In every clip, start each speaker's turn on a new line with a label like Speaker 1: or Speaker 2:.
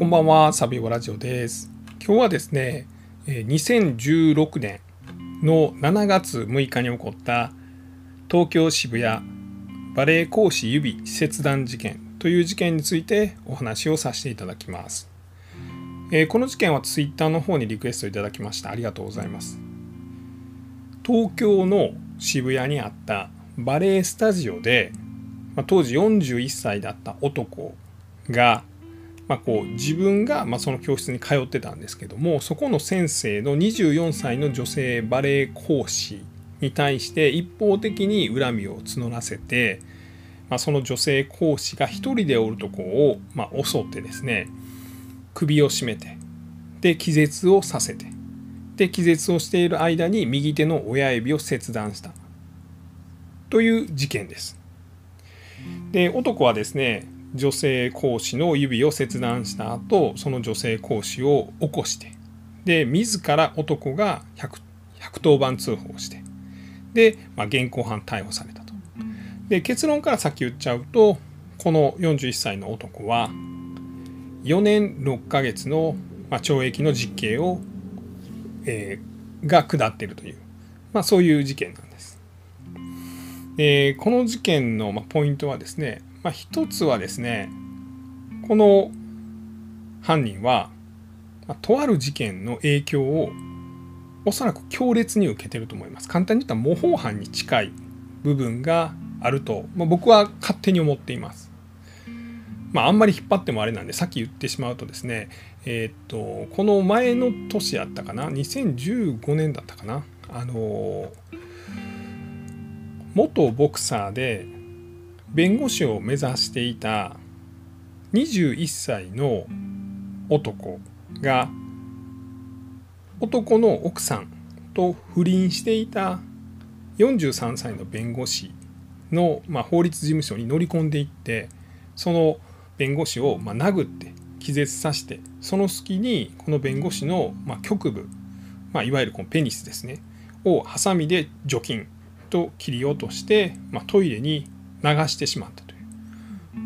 Speaker 1: こんばんは、サビオラジオです。今日はですね、2016年の7月6日に起こった東京渋谷バレエ講師指切断事件という事件についてお話をさせていただきます。この事件は Twitter の方にリクエストいただきました。ありがとうございます。東京の渋谷にあったバレエスタジオで当時41歳だった男が、まあ、こう自分がまその教室に通ってたんですけどもそこの先生の24歳の女性バレエ講師に対して一方的に恨みを募らせて、まあ、その女性講師が一人でおるとこを、ま、襲ってですね首を絞めてで気絶をさせてで気絶をしている間に右手の親指を切断したという事件です。で男はですね女性講師の指を切断した後その女性講師を起こしてで自ら男が110番通報してで、まあ、現行犯逮捕されたと。で結論から先言っちゃうとこの41歳の男は4年6ヶ月の、まあ、懲役の実刑を、えー、が下っているという、まあ、そういう事件なんです。えー、この事件の、まあ、ポイントはですね、まあ、一つはですねこの犯人は、まあ、とある事件の影響をおそらく強烈に受けてると思います。簡単に言ったら模倣犯に近い部分があると、まあ、僕は勝手に思っています。まあ、あんまり引っ張ってもあれなんでさっき言ってしまうとですねえ、っとこの前の年やったかな2015年だったかなあの元ボクサーで弁護士を目指していた21歳の男が男の奥さんと不倫していた43歳の弁護士の、まあ、法律事務所に乗り込んでいってその弁護士を、まあ、殴って気絶させてその隙にこの弁護士の、まあ、局部、まあ、いわゆるこのペニスですねをハサミで除菌と切り落として、まあ、トイレに流してしまったという、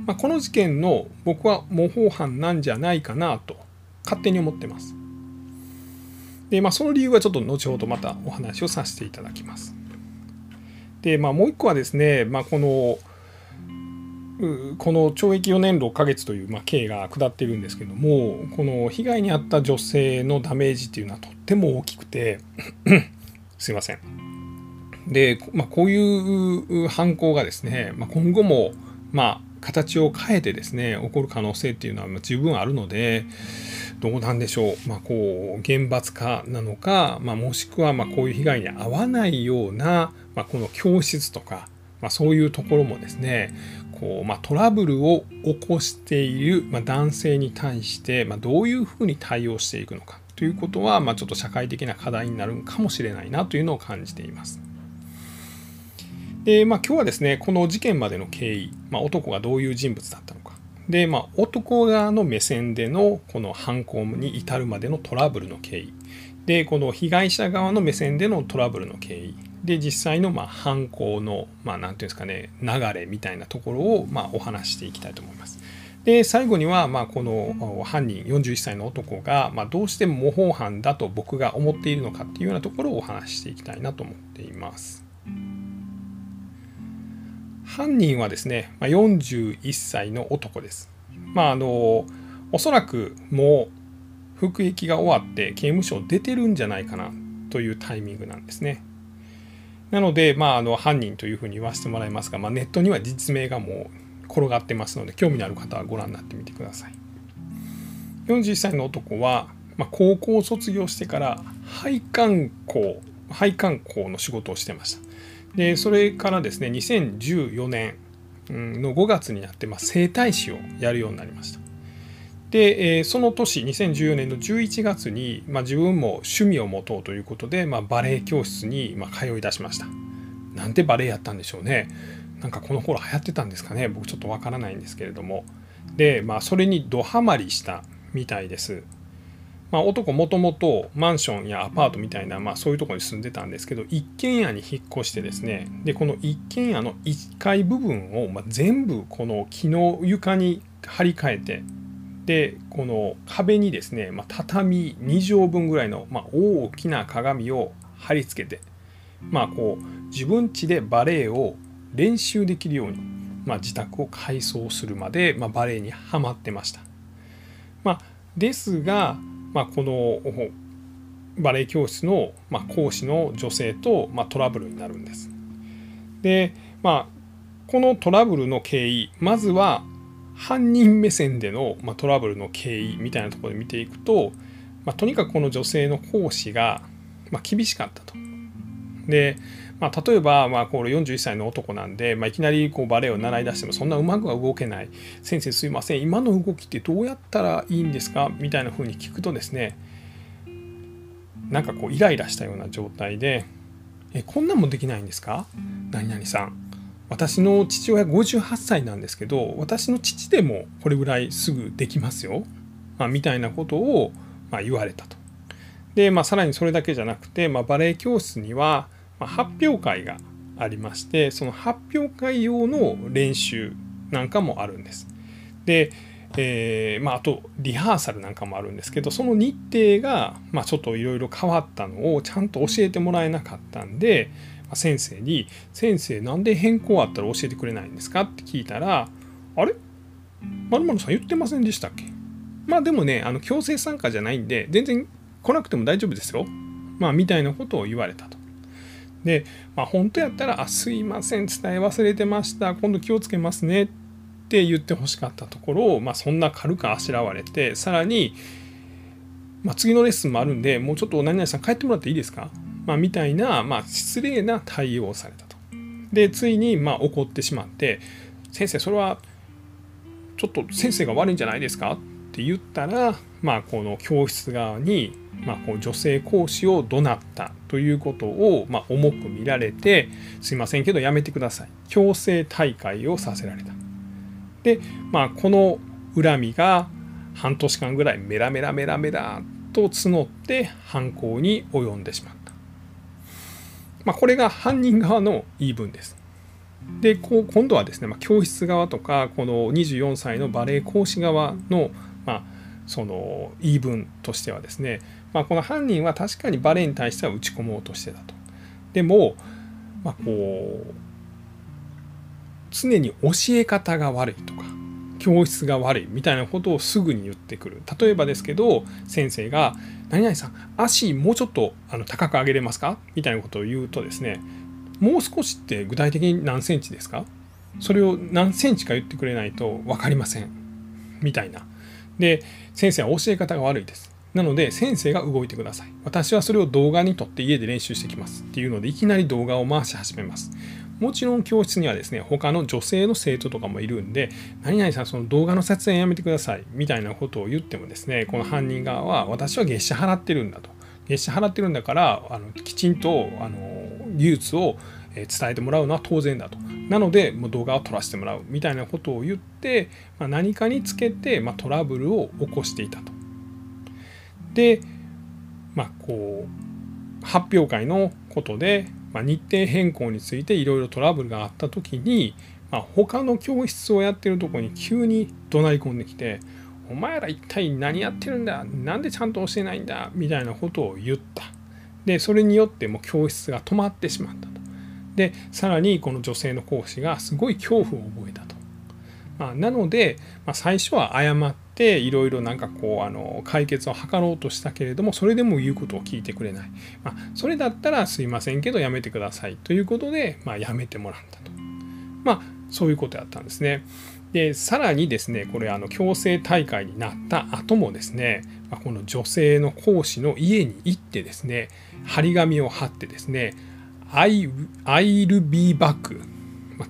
Speaker 1: まあ、この事件の僕は模倣犯なんじゃないかなと勝手に思ってます。でまあ、その理由はちょっと後ほどまたお話をさせていただきます。でまあ、もう一個はですね、まあ、このこの懲役4年6ヶ月という、ま、刑が下っているんですけどもこの被害に遭った女性のダメージっていうのはとっても大きくて すいませんで、まあ、こういう犯行がですね、まあ、今後も、まあ、形を変えてですね起こる可能性っていうのは十分あるのでどうなんでしょう、まあ、こう厳罰化なのか、まあ、もしくはまこういう被害に遭わないような、まあ、この教室とか、まあ、そういうところもですねこう、まあ、トラブルを起こしている、ま男性に対して、まどういうふうに対応していくのかということは、まあ、ちょっと社会的な課題になるかもしれないなというのを感じています。で、まあ、今日はですねこの事件までの経緯、まあ、男がどういう人物だったのかで、まあ、男側の目線でのこの犯行に至るまでのトラブルの経緯でこの被害者側の目線でのトラブルの経緯で実際のまあ犯行のまあ何て言うんですかね流れみたいなところをまあお話していきたいと思います。で最後にはまあこの犯人41歳の男がまあどうして模倣犯だと僕が思っているのかっていうようなところをお話ししていきたいなと思っています。犯人はですね、まあ、41歳の男です。まああのおそらくもう服役が終わって刑務所出てるんじゃないかなというタイミングなんですね。なので、まあ、あの犯人というふうに言わせてもらいますが、まあ、ネットには実名がもう転がってますので興味のある方はご覧になってみてください。41歳の男は、まあ、高校を卒業してから配管工配管工の仕事をしてました。でそれからですね2014年の5月になって、まあ、整体師をやるようになりました。で、え、その年2014年の11月に、まあ、自分も趣味を持とうということで、まあ、バレエ教室に、ま、通い出しました。なんでバレエやったんでしょうね。なんかこの頃流行ってたんですかね僕ちょっとわからないんですけれども。で、まあ、それにドハマりしたみたいです。まあ、男もともとマンションやアパートみたいな、まあ、そういうとこに住んでたんですけど一軒家に引っ越してですねでこの一軒家の1階部分を、ま全部この木の床に張り替えてでこの壁にですね、まあ、畳2畳分ぐらいの、まあ、大きな鏡を貼り付けて、まあ、こう自分家でバレエを練習できるように、まあ、自宅を改装するまで、まあ、バレエにはまってました。まあ、ですが、まあ、このバレエ教室の、まあ、講師の女性と、まあ、トラブルになるんです。で、まあ、このトラブルの経緯まずは犯人目線での、まあ、トラブルの経緯みたいなところで見ていくと、まあ、とにかくこの女性の講師が、まあ、厳しかったと。で、まあ、例えば、まあ、これ41歳の男なんで、まあ、いきなりこうバレエを習い出してもそんなうまくは動けない。先生すいません。今の動きってどうやったらいいんですか？みたいな風に聞くとですねなんかこうイライラしたような状態で「えこんなんもできないんですか？何々さん」私の父親58歳なんですけど私の父でもこれぐらいすぐできますよ、まあ、みたいなことをま言われたと。で、まあ、さらにそれだけじゃなくて、まあ、バレエ教室にはま発表会がありましてその発表会用の練習なんかもあるんです。で、えー、まあ、あとリハーサルなんかもあるんですけどその日程が、まあ、ちょっといろいろ変わったのをちゃんと教えてもらえなかったんでま先生に「先生なんで変更あったら教えてくれないんですか?」って聞いたら「あれ？まるまるさん言ってませんでしたっけ?」まあでもねあの強制参加じゃないんで全然来なくても大丈夫ですよ。まあみたいなことを言われたと。で、まあ、本当やったら「あすいません伝え忘れてました今度気をつけますね」って言ってほしかったところを、まあ、そんな軽くあしらわれてさらに、まあ、次のレッスンもあるんでもうちょっと何々さん帰ってもらっていいですか？まあ、みたいな、まあ、失礼な対応をされたと。でついにまあ怒ってしまって「先生それはちょっと先生が悪いんじゃないですか?」って言ったら、まあ、この教室側に、まあ、こう女性講師を怒鳴ったということを、まあ、重く見られて「すいませんけどやめてください」強制大会をさせられた。で、まあ、この恨みが半年間ぐらいメラメラメラメラと募って犯行に及んでしまった。まあ、これが犯人側の言い分です。でこう今度はですね、まあ、教室側とかこの24歳のバレエ講師側の,、まあ、その言い分としてはですね、まあ、この犯人は確かにバレエに対しては打ち込もうとしてたと。でも、まあ、こう常に教え方が悪いとか教室が悪いみたいなことをすぐに言ってくる例えばですけど先生が「何々さん足もうちょっとあの高く上げれますか?」みたいなことを言うとですねもう少しって具体的に何センチですか？それを何センチか言ってくれないと分かりませんみたいなで先生は教え方が悪いです。なので先生が動いてください。私はそれを動画に撮って家で練習してきます。っていうのでいきなり動画を回し始めます。もちろん教室にはですね他の女性の生徒とかもいるんで何々さんその動画の撮影やめてください。みたいなことを言ってもですねこの犯人側は私は月謝払ってるんだと。月謝払ってるんだからあのきちんとあの技術を伝えてもらうのは当然だと。なのでもう動画を撮らせてもらうみたいなことを言って、まあ、何かにつけて、まあ、トラブルを起こしていたと。でまあこう発表会のことでまあ、日程変更についていろいろトラブルがあった時に、まあ、他の教室をやってるとこに急に怒鳴り込んできて「お前ら一体何やってるんだ？なんでちゃんと教えないんだ」みたいなことを言った。でそれによってもう教室が止まってしまったと。でさらにこの女性の講師がすごい恐怖を覚えたと。まあ、なので、まあ、最初は謝っていろいろなんかこうあの解決を図ろうとしたけれどもそれでも言うことを聞いてくれない、まあ、それだったらすいませんけどやめてください。ということで、まあ、やめてもらったと。まあそういうことやったんですね。でさらにですねこれあの強制大会になった後もですねこの女性の講師の家に行ってですね張り紙を貼ってですね I, I'll be back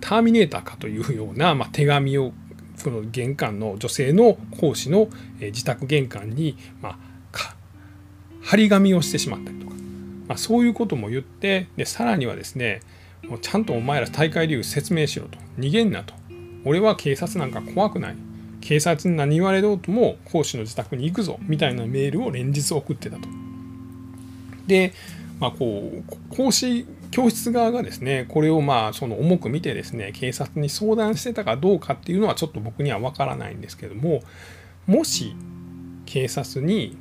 Speaker 1: ターミネーターかというような、まあ、手紙をその玄関の女性の講師の自宅玄関に、まあ、張り紙をしてしまったりとか、まあ、そういうことも言ってでさらにはですねもうちゃんとお前ら大会理由説明しろと。逃げんなと。俺は警察なんか怖くない。警察に何言われようとも講師の自宅に行くぞ。みたいなメールを連日送ってたと。で、まあ、こう講師教室側がですねこれをまあその重く見てですね警察に相談してたかどうかっていうのはちょっと僕には分からないんですけどももし警察に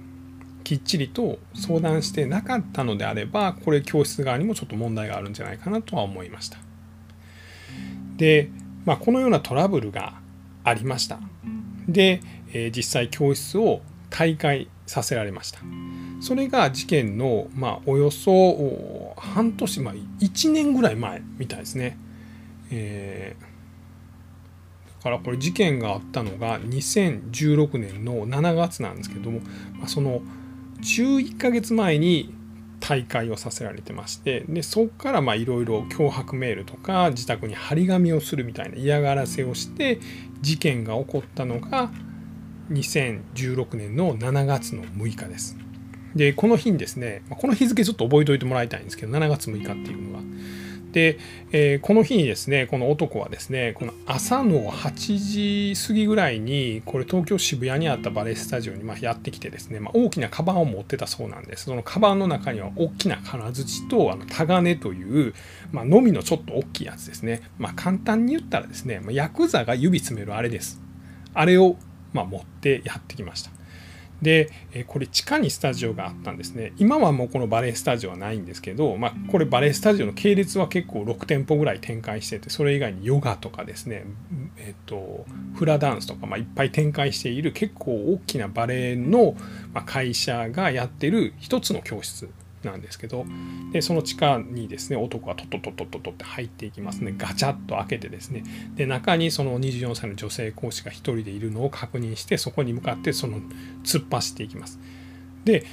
Speaker 1: きっちりと相談してなかったのであればこれ教室側にもちょっと問題があるんじゃないかなとは思いました。で、まあ、このようなトラブルがありました。で、えー、実際教室を退会させられました。それが事件の、まあ、およそ半年前1年ぐらい前みたいですね、えー、だからこれ事件があったのが2016年の7月なんですけども、まあ、その11ヶ月前に大会をさせられてましてでそこからいろいろ脅迫メールとか自宅に張り紙をするみたいな嫌がらせをして事件が起こったのが2016年の7月の6日です。でこの日にですねこの日付ちょっと覚えておいてもらいたいんですけど7月6日っていうのはで、えー、この日にですねこの男はですねこの朝の8時過ぎぐらいにこれ東京渋谷にあったバレエスタジオにまやってきてですね、まあ、大きなカバンを持ってたそうなんです。そのカバンの中には大きな金槌とあのタガネという、まあ、のみのちょっと大きいやつですね、まあ、簡単に言ったらですね、まヤクザが指詰めるあれです。あれをま持ってやってきました。でこれ地下にスタジオがあったんですね。今はもうこのバレエスタジオはないんですけど、まあ、これバレエスタジオの系列は結構6店舗ぐらい展開しててそれ以外にヨガとかですね、えっと、フラダンスとか、まあ、いっぱい展開している結構大きなバレエの会社がやってる一つの教室なんですけどでその地下にですね男がトトトトトトって入っていきますねガチャッと開けてですねで中にその24歳の女性講師が1人でいるのを確認してそこに向かってその突っ走っていきますで、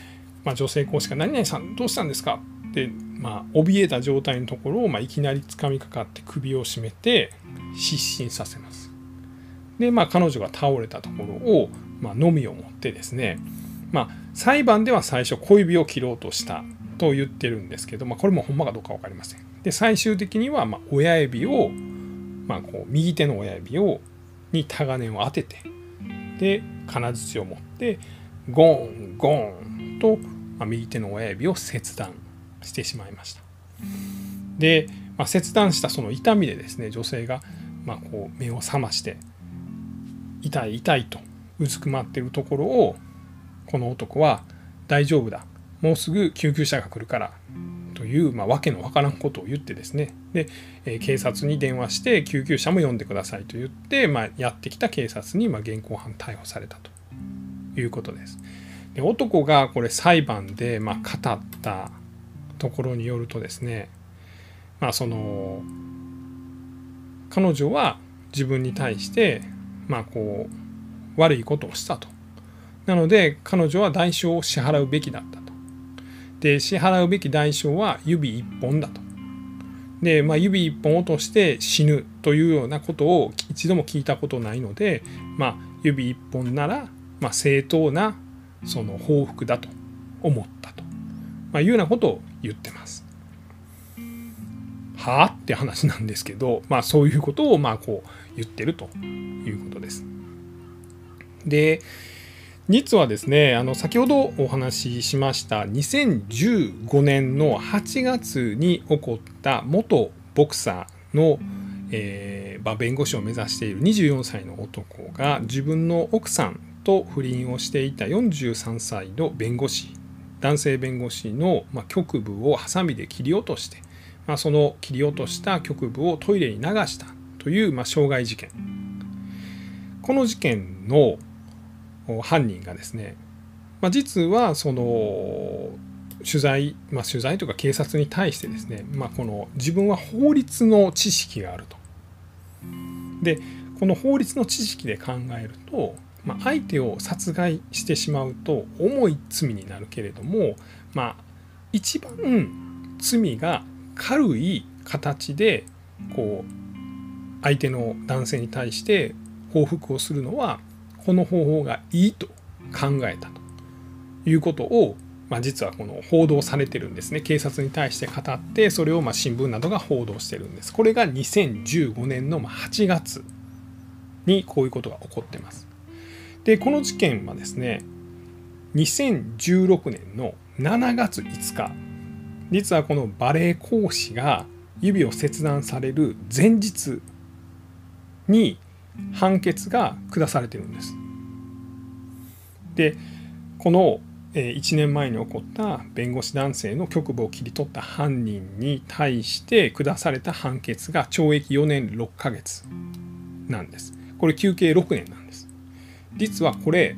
Speaker 1: まあ、女性講師が「何々さんどうしたんですか?」ってまあ怯えた状態のところを、まあ、いきなり掴みかかって首を絞めて失神させますでまあ彼女が倒れたところを、まあ、のみを持ってですねまあ裁判では最初小指を切ろうとしたと言ってるんですけど、まあ、これもほんまかどうか分かりません。で最終的にはまあ親指を、まあ、こう右手の親指をにタガネを当ててで金槌を持ってゴンゴンと、まあ、右手の親指を切断してしまいました。で、まあ、切断したその痛みでですね女性がまあこう目を覚まして痛い痛いとうずくまってるところをこの男は大丈夫だもうすぐ救急車が来るからという、まあ、わけのわからんことを言ってですねで、えー、警察に電話して救急車も呼んでくださいと言って、まあ、やってきた警察に、まあ、現行犯逮捕されたということです。で男がこれ裁判で、ま、語ったところによるとですねまあその彼女は自分に対してまあこう悪いことをしたと。なので彼女は代償を支払うべきだった。で支払うべき代償は指一本だと。で、まあ、指一本落として死ぬというようなことを一度も聞いたことないので、まあ、指一本なら、まあ、正当なその報復だと思ったと、ま、いうようなことを言ってます。はあ？って話なんですけど、まあ、そういうことをまあこう言ってるということです。で、実はですねあの先ほどお話ししました2015年の8月に起こった元ボクサーの、えー、弁護士を目指している24歳の男が自分の奥さんと不倫をしていた43歳の弁護士男性弁護士の、まあ、局部をハサミで切り落として、まあ、その切り落とした局部をトイレに流したという、まあ、傷害事件。この事件の犯人がですね、まあ、実はその取材、まあ、取材とか警察に対してですね、まあ、この自分は法律の知識があると。でこの法律の知識で考えると、まあ、相手を殺害してしまうと重い罪になるけれども、まあ、一番罪が軽い形でこう相手の男性に対して報復をするのはこの方法がいいと考えたということを、まあ、実はこの報道されてるんですね。警察に対して語ってそれをま新聞などが報道してるんです。これが2015年の8月にこういうことが起こってます。でこの事件はですね2016年の7月5日。実はこのバレエ講師が指を切断される前日に判決が下されてるんです。でこの1年前に起こった弁護士男性の局部を切り取った犯人に対して下された判決が懲役4年6ヶ月なんです。これ休憩6年なんです。実はこれ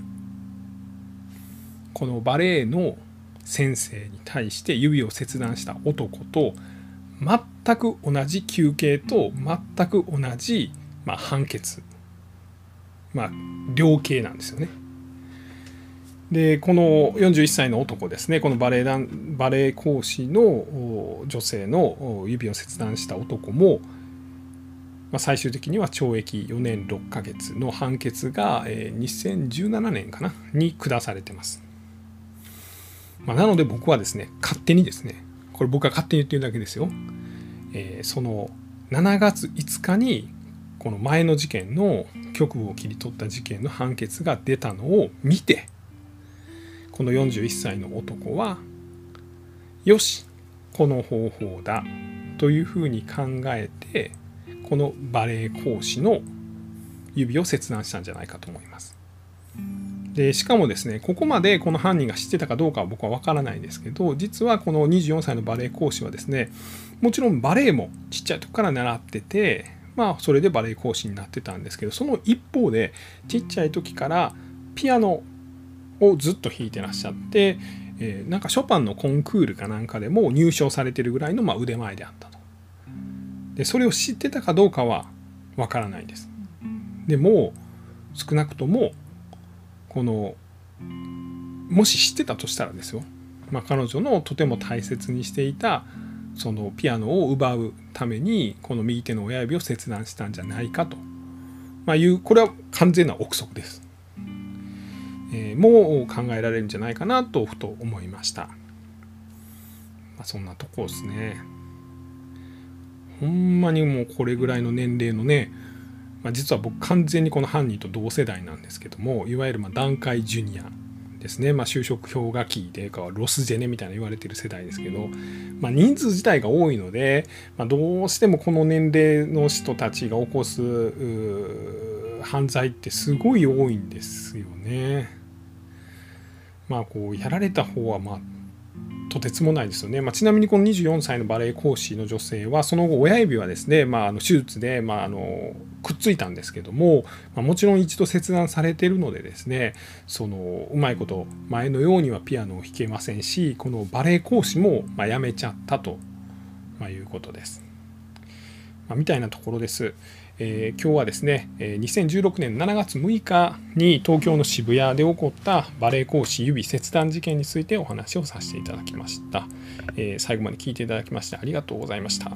Speaker 1: このバレエの先生に対して指を切断した男と全く同じ休憩と全く同じ、まあ、判決。まあ量刑なんですよね。でこの41歳の男ですね。このバレエ団バレエ講師の女性の指を切断した男も、まあ、最終的には懲役4年6ヶ月の判決が、えー、2017年かな？に下されてます、まあ、なので僕はですね勝手にですねこれ僕が勝手に言ってるだけですよ、えー、その7月5日にこの前の事件の局部を切り取った事件の判決が出たのを見てこの41歳の男はよしこの方法だというふうに考えてこのバレエ講師の指を切断したんじゃないかと思います。でしかもですねここまでこの犯人が知ってたかどうかは僕は分からないんですけど実はこの24歳のバレエ講師はですねもちろんバレエもちっちゃい時から習っててまあそれでバレエ講師になってたんですけどその一方でちっちゃい時からピアノをずっと弾いてらっしゃって、えー、なんかショパンのコンクールかなんかでも入賞されてるぐらいのま腕前であったと。でそれを知ってたかどうかはわからないです。でも少なくともこのもし知ってたとしたらですよ、まあ、彼女のとても大切にしていたそのピアノを奪うためにこの右手の親指を切断したんじゃないかと、まあ、いうこれは完全な憶測です。えもう考えられるんじゃないかなとふと思いました。まあ、そんなとこですね。ほんまにもうこれぐらいの年齢のね、まあ、実は僕完全にこの犯人と同世代なんですけどもいわゆるま段階ジュニアですね、まあ、就職氷河期でかロスジェネみたいな言われてる世代ですけど、まあ、人数自体が多いので、まあ、どうしてもこの年齢の人たちが起こす犯罪ってすごい多いんですよね。まあこうやられた方はまあとてつもないですよね、まあ、ちなみにこの24歳のバレエ講師の女性はその後親指はですね、まあ、あの手術で、まあ、あのくっついたんですけども、まあ、もちろん一度切断されてるのでですねそのうまいこと前のようにはピアノを弾けませんしこのバレエ講師もまやめちゃったと、まいうことです。まみたいなところです。えー、今日はですね2016年7月6日に東京の渋谷で起こったバレエ講師指切断事件についてお話をさせていただきました、えー、最後まで聞いていただきましてありがとうございました